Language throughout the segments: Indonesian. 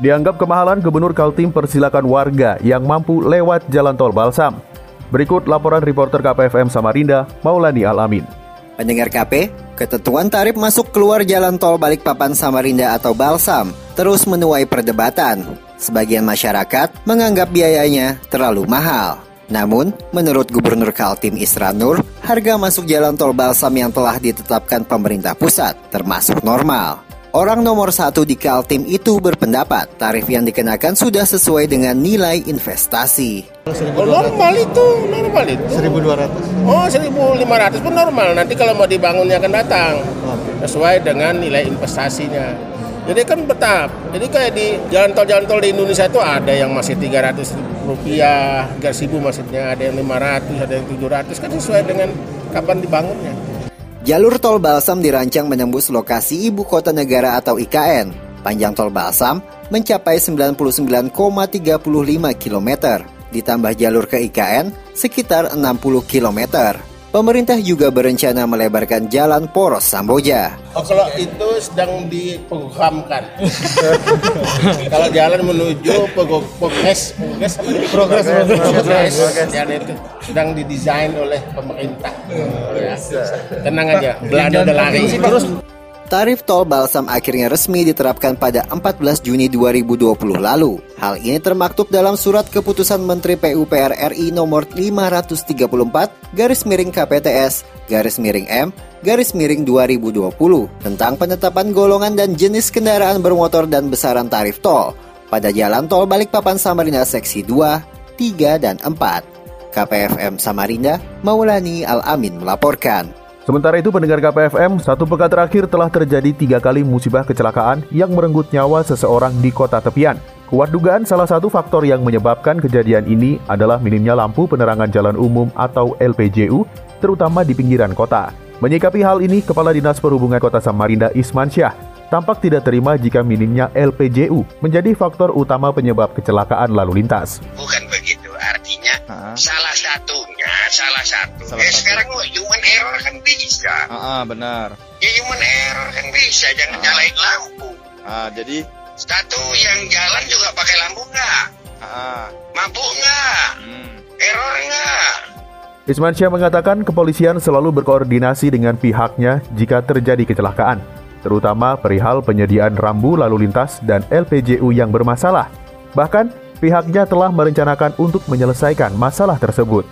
Dianggap kemahalan, Gubernur Kaltim persilakan warga yang mampu lewat jalan tol Balsam. Berikut laporan reporter KPFM Samarinda, Maulani Alamin. Pendengar KP, ketentuan tarif masuk keluar jalan tol Balikpapan Samarinda atau Balsam terus menuai perdebatan. Sebagian masyarakat menganggap biayanya terlalu mahal. Namun, menurut Gubernur Kaltim Isra Nur, harga masuk jalan tol Balsam yang telah ditetapkan pemerintah pusat termasuk normal. Orang nomor satu di Kaltim itu berpendapat tarif yang dikenakan sudah sesuai dengan nilai investasi. Oh, normal itu, normal itu. 1200. Oh, 1500 pun normal. Nanti kalau mau dibangunnya akan datang. Sesuai dengan nilai investasinya. Jadi kan betap. Jadi kayak di jalan tol-jalan tol di Indonesia itu ada yang masih 300 rupiah, 300 ribu maksudnya, ada yang 500, ada yang 700 kan sesuai dengan kapan dibangunnya. Jalur tol Balsam dirancang menembus lokasi ibu kota negara atau IKN. Panjang tol Balsam mencapai 99,35 km. Ditambah jalur ke IKN sekitar 60 km. Pemerintah juga berencana melebarkan jalan poros Samboja. Oh, kalau itu sedang diprogramkan. kalau jalan menuju progres, progres, progres, progres, dan itu sedang didesain oleh pemerintah. Ya. Tenang aja, Belanda udah lari. Terus Tarif tol Balsam akhirnya resmi diterapkan pada 14 Juni 2020 lalu. Hal ini termaktub dalam surat keputusan Menteri PUPR RI nomor 534 garis miring KPTS garis miring M garis miring 2020 tentang penetapan golongan dan jenis kendaraan bermotor dan besaran tarif tol pada jalan tol Balikpapan Samarinda seksi 2, 3, dan 4. KPFM Samarinda, Maulani Al-Amin melaporkan. Sementara itu pendengar KPFM, satu pekan terakhir telah terjadi tiga kali musibah kecelakaan yang merenggut nyawa seseorang di kota tepian. Kuat dugaan salah satu faktor yang menyebabkan kejadian ini adalah minimnya lampu penerangan jalan umum atau LPJU, terutama di pinggiran kota. Menyikapi hal ini, Kepala Dinas Perhubungan Kota Samarinda Isman Syah tampak tidak terima jika minimnya LPJU menjadi faktor utama penyebab kecelakaan lalu lintas. Bukan begitu, artinya Ha? salah satunya, salah satu. Salah eh satu. sekarang oh, human error kan bisa. Ah, ah, benar. Ya human error kan bisa, jangan Ah. nyalain lampu. Ah, jadi Satu yang jalan juga pakai lampu nggak? ah, Mampu nggak? hmm. Error nggak? Isman Syah mengatakan kepolisian selalu berkoordinasi dengan pihaknya jika terjadi kecelakaan, terutama perihal penyediaan rambu lalu lintas dan LPJU yang bermasalah. Bahkan, pihaknya telah merencanakan untuk menyelesaikan masalah tersebut.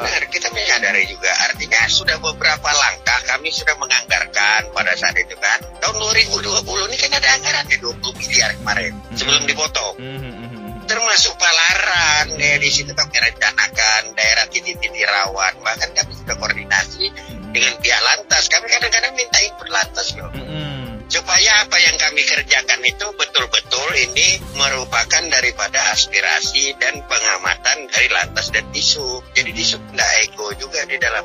Ya benar, kita menyadari juga. Artinya sudah beberapa langkah kami sudah menganggarkan pada saat itu kan. Tahun 2020 ini kan ada anggarannya 20 miliar kemarin sebelum dipotong. Hmm, hmm, hmm, hmm. termasuk palaran ya di situ kami rencanakan daerah titik-titik rawan bahkan kami sudah koordinasi dengan pihak lantas kami kadang-kadang minta input lantas loh Hmm, hmm. supaya apa yang kami kerjakan itu betul-betul ini merupakan daripada aspirasi dan pengamatan dari lantas dan disu jadi juga di dalam.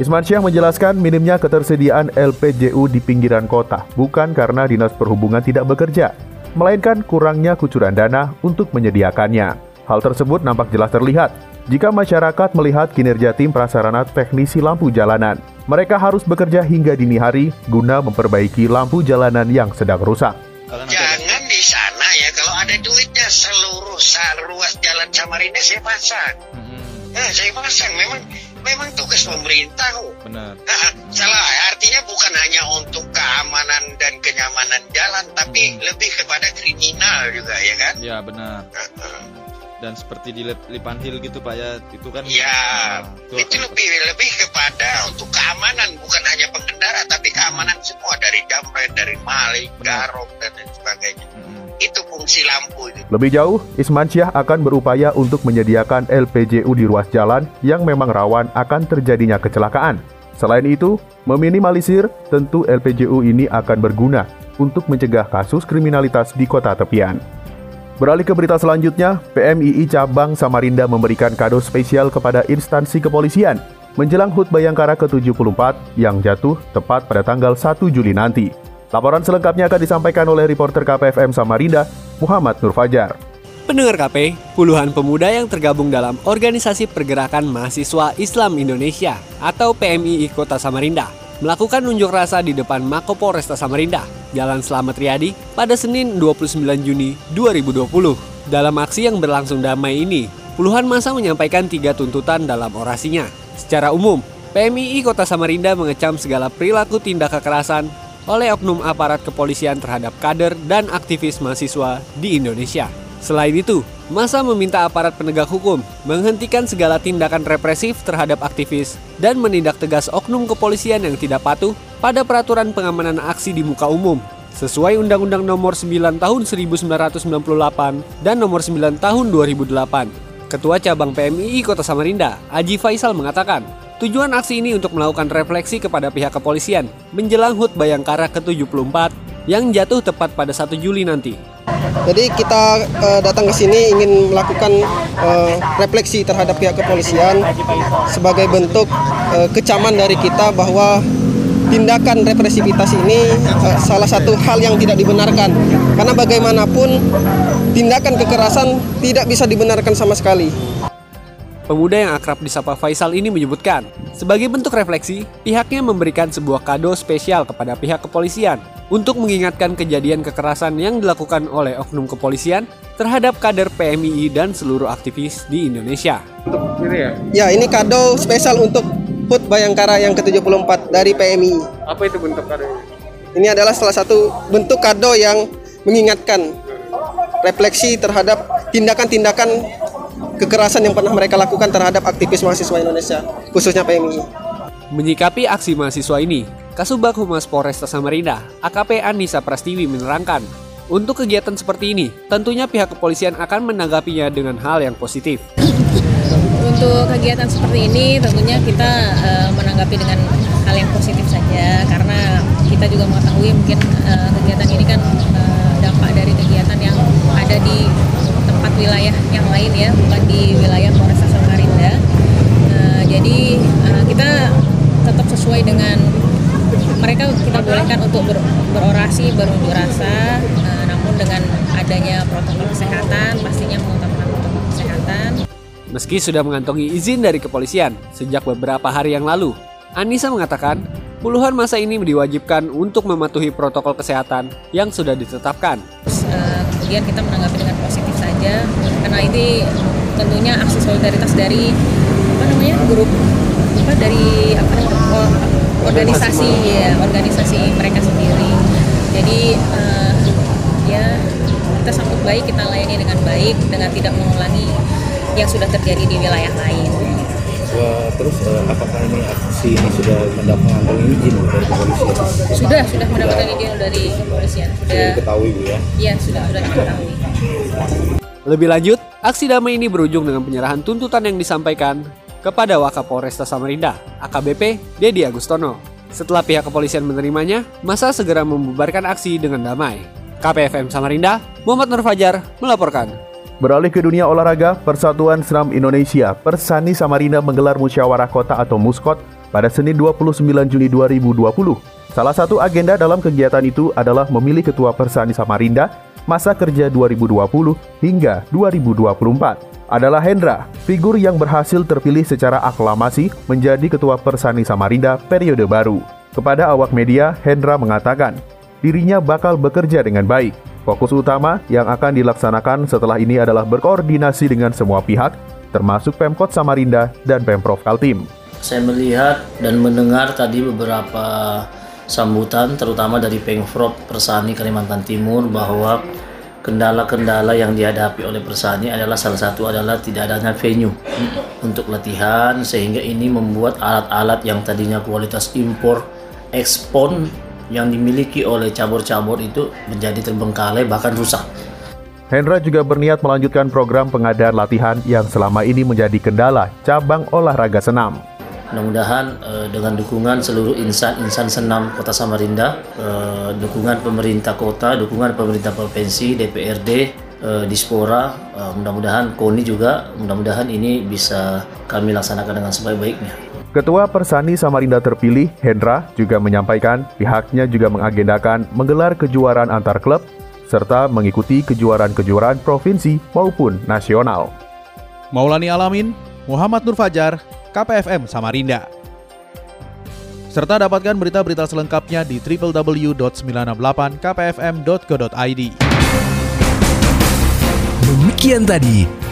Isman Syah menjelaskan minimnya ketersediaan LPJU di pinggiran kota bukan karena Dinas Perhubungan tidak bekerja, melainkan kurangnya kucuran dana untuk menyediakannya. Hal tersebut nampak jelas terlihat jika masyarakat melihat kinerja tim prasarana teknisi lampu jalanan. Mereka harus bekerja hingga dini hari guna memperbaiki lampu jalanan yang sedang rusak. Jangan di sana ya kalau ada duitnya seluruh ruas jalan Samarinda saya pasang. Nah, saya pasang memang memang tugas pemerintah kok. Benar. Nah, salah artinya bukan hanya untuk keamanan dan kenyamanan jalan, tapi lebih kepada kriminal juga ya kan? Ya, benar. Dan seperti di Lip- Lipan Hill gitu Pak ya, itu kan Ya, Ah, itu lebih lebih kepada untuk keamanan bukan hanya pengendara tapi keamanan semua dari jamret, dari maling, garong dan lain sebagainya. Lampu. Lebih jauh, Isman Syah akan berupaya untuk menyediakan LPJU di ruas jalan yang memang rawan akan terjadinya kecelakaan. Selain itu, meminimalisir tentu LPJU ini akan berguna untuk mencegah kasus kriminalitas di kota tepian. Beralih ke berita selanjutnya, PMII Cabang Samarinda memberikan kado spesial kepada instansi kepolisian menjelang HUT Bayangkara ke-74 yang jatuh tepat pada tanggal 1 Juli nanti. Laporan selengkapnya akan disampaikan oleh reporter KPFM Samarinda, Muhammad Nur Fajar. Pendengar KP, puluhan pemuda yang tergabung dalam Organisasi Pergerakan Mahasiswa Islam Indonesia atau PMII Kota Samarinda melakukan unjuk rasa di depan Mako Polresta Samarinda, Jalan Selamat Riyadi, pada Senin 29 Juni 2020. Dalam aksi yang berlangsung damai ini, puluhan masa menyampaikan tiga tuntutan dalam orasinya. Secara umum, PMII Kota Samarinda mengecam segala perilaku tindak kekerasan oleh oknum aparat kepolisian terhadap kader dan aktivis mahasiswa di Indonesia. Selain itu, masa meminta aparat penegak hukum menghentikan segala tindakan represif terhadap aktivis dan menindak tegas oknum kepolisian yang tidak patuh pada peraturan pengamanan aksi di muka umum sesuai Undang-Undang Nomor 9 Tahun 1998 dan Nomor 9 Tahun 2008. Ketua Cabang PMII Kota Samarinda, Aji Faisal mengatakan, tujuan aksi ini untuk melakukan refleksi kepada pihak kepolisian menjelang HUT Bayangkara ke-74 yang jatuh tepat pada 1 Juli nanti. Jadi kita uh, datang ke sini ingin melakukan uh, refleksi terhadap pihak kepolisian sebagai bentuk uh, kecaman dari kita bahwa tindakan represivitas ini uh, salah satu hal yang tidak dibenarkan karena bagaimanapun tindakan kekerasan tidak bisa dibenarkan sama sekali. Pemuda yang akrab disapa Faisal ini menyebutkan, sebagai bentuk refleksi, pihaknya memberikan sebuah kado spesial kepada pihak kepolisian untuk mengingatkan kejadian kekerasan yang dilakukan oleh oknum kepolisian terhadap kader PMII dan seluruh aktivis di Indonesia. Ini ya? Ya, ini kado spesial untuk HUT Bayangkara yang ke-74 dari PMI. Apa itu bentuk kado ini? Ini adalah salah satu bentuk kado yang mengingatkan refleksi terhadap tindakan-tindakan kekerasan yang pernah mereka lakukan terhadap aktivis mahasiswa Indonesia, khususnya PMI. Menyikapi aksi mahasiswa ini, Kasubag Humas Polresta Samarinda, AKP Anissa Prastiwi menerangkan, untuk kegiatan seperti ini, tentunya pihak kepolisian akan menanggapinya dengan hal yang positif. Untuk kegiatan seperti ini, tentunya kita uh, menanggapi dengan hal yang positif saja, karena kita juga mengetahui mungkin uh, kegiatan ini kan uh, dampak dari kegiatan yang ada di tempat wilayah yang lain ya, bukan di wilayah Polresta Samarinda. Uh, jadi uh, kita tetap sesuai dengan mereka kita bolehkan untuk ber, berorasi, berunjuk rasa, uh, namun dengan adanya protokol kesehatan, pastinya mengutamakan protokol kesehatan. Meski sudah mengantongi izin dari kepolisian sejak beberapa hari yang lalu, Anissa mengatakan puluhan masa ini diwajibkan untuk mematuhi protokol kesehatan yang sudah ditetapkan. Kemudian kita menanggapi dengan positif saja. Karena ini tentunya aksi solidaritas dari apa namanya grup apa dari apa organisasi ya organisasi mereka sendiri. Jadi uh, ya kita sambut baik kita layani dengan baik dengan tidak mengulangi yang sudah terjadi di wilayah lain. Wah, terus uh, apakah ini aksi ini sudah mendapatkan izin dari kepolisian? Sudah, sudah mendapatkan izin dari kepolisian. Sudah, sudah diketahui Bu ya? Iya, sudah sudah diketahui. Lebih lanjut, aksi damai ini berujung dengan penyerahan tuntutan yang disampaikan kepada Wakapolresta Samarinda, AKBP Dedi Agustono. Setelah pihak kepolisian menerimanya, masa segera membubarkan aksi dengan damai. KPFM Samarinda, Muhammad Nur Fajar melaporkan. Beralih ke dunia olahraga, Persatuan Senam Indonesia Persani Samarinda menggelar musyawarah kota atau muskot pada Senin 29 Juni 2020. Salah satu agenda dalam kegiatan itu adalah memilih ketua Persani Samarinda masa kerja 2020 hingga 2024 adalah Hendra, figur yang berhasil terpilih secara aklamasi menjadi Ketua Persani Samarinda periode baru. Kepada awak media, Hendra mengatakan dirinya bakal bekerja dengan baik. Fokus utama yang akan dilaksanakan setelah ini adalah berkoordinasi dengan semua pihak, termasuk Pemkot Samarinda dan Pemprov Kaltim. Saya melihat dan mendengar tadi beberapa sambutan terutama dari Pemprov Persani Kalimantan Timur bahwa kendala-kendala yang dihadapi oleh Persani adalah salah satu adalah tidak adanya venue untuk latihan sehingga ini membuat alat-alat yang tadinya kualitas impor ekspor yang dimiliki oleh cabur-cabur itu menjadi terbengkalai bahkan rusak. Hendra juga berniat melanjutkan program pengadaan latihan yang selama ini menjadi kendala cabang olahraga senam. Mudah-mudahan uh, dengan dukungan seluruh insan-insan senam Kota Samarinda, uh, dukungan pemerintah kota, dukungan pemerintah provinsi, DPRD, uh, Dispora, uh, mudah-mudahan KONI juga, mudah-mudahan ini bisa kami laksanakan dengan sebaik-baiknya. Ketua Persani Samarinda terpilih, Hendra, juga menyampaikan pihaknya juga mengagendakan menggelar kejuaraan antar klub serta mengikuti kejuaraan-kejuaraan provinsi maupun nasional. Maulani Alamin, Muhammad Nur Fajar, KPFM Samarinda. Serta dapatkan berita-berita selengkapnya di www.968kpfm.co.id. Demikian tadi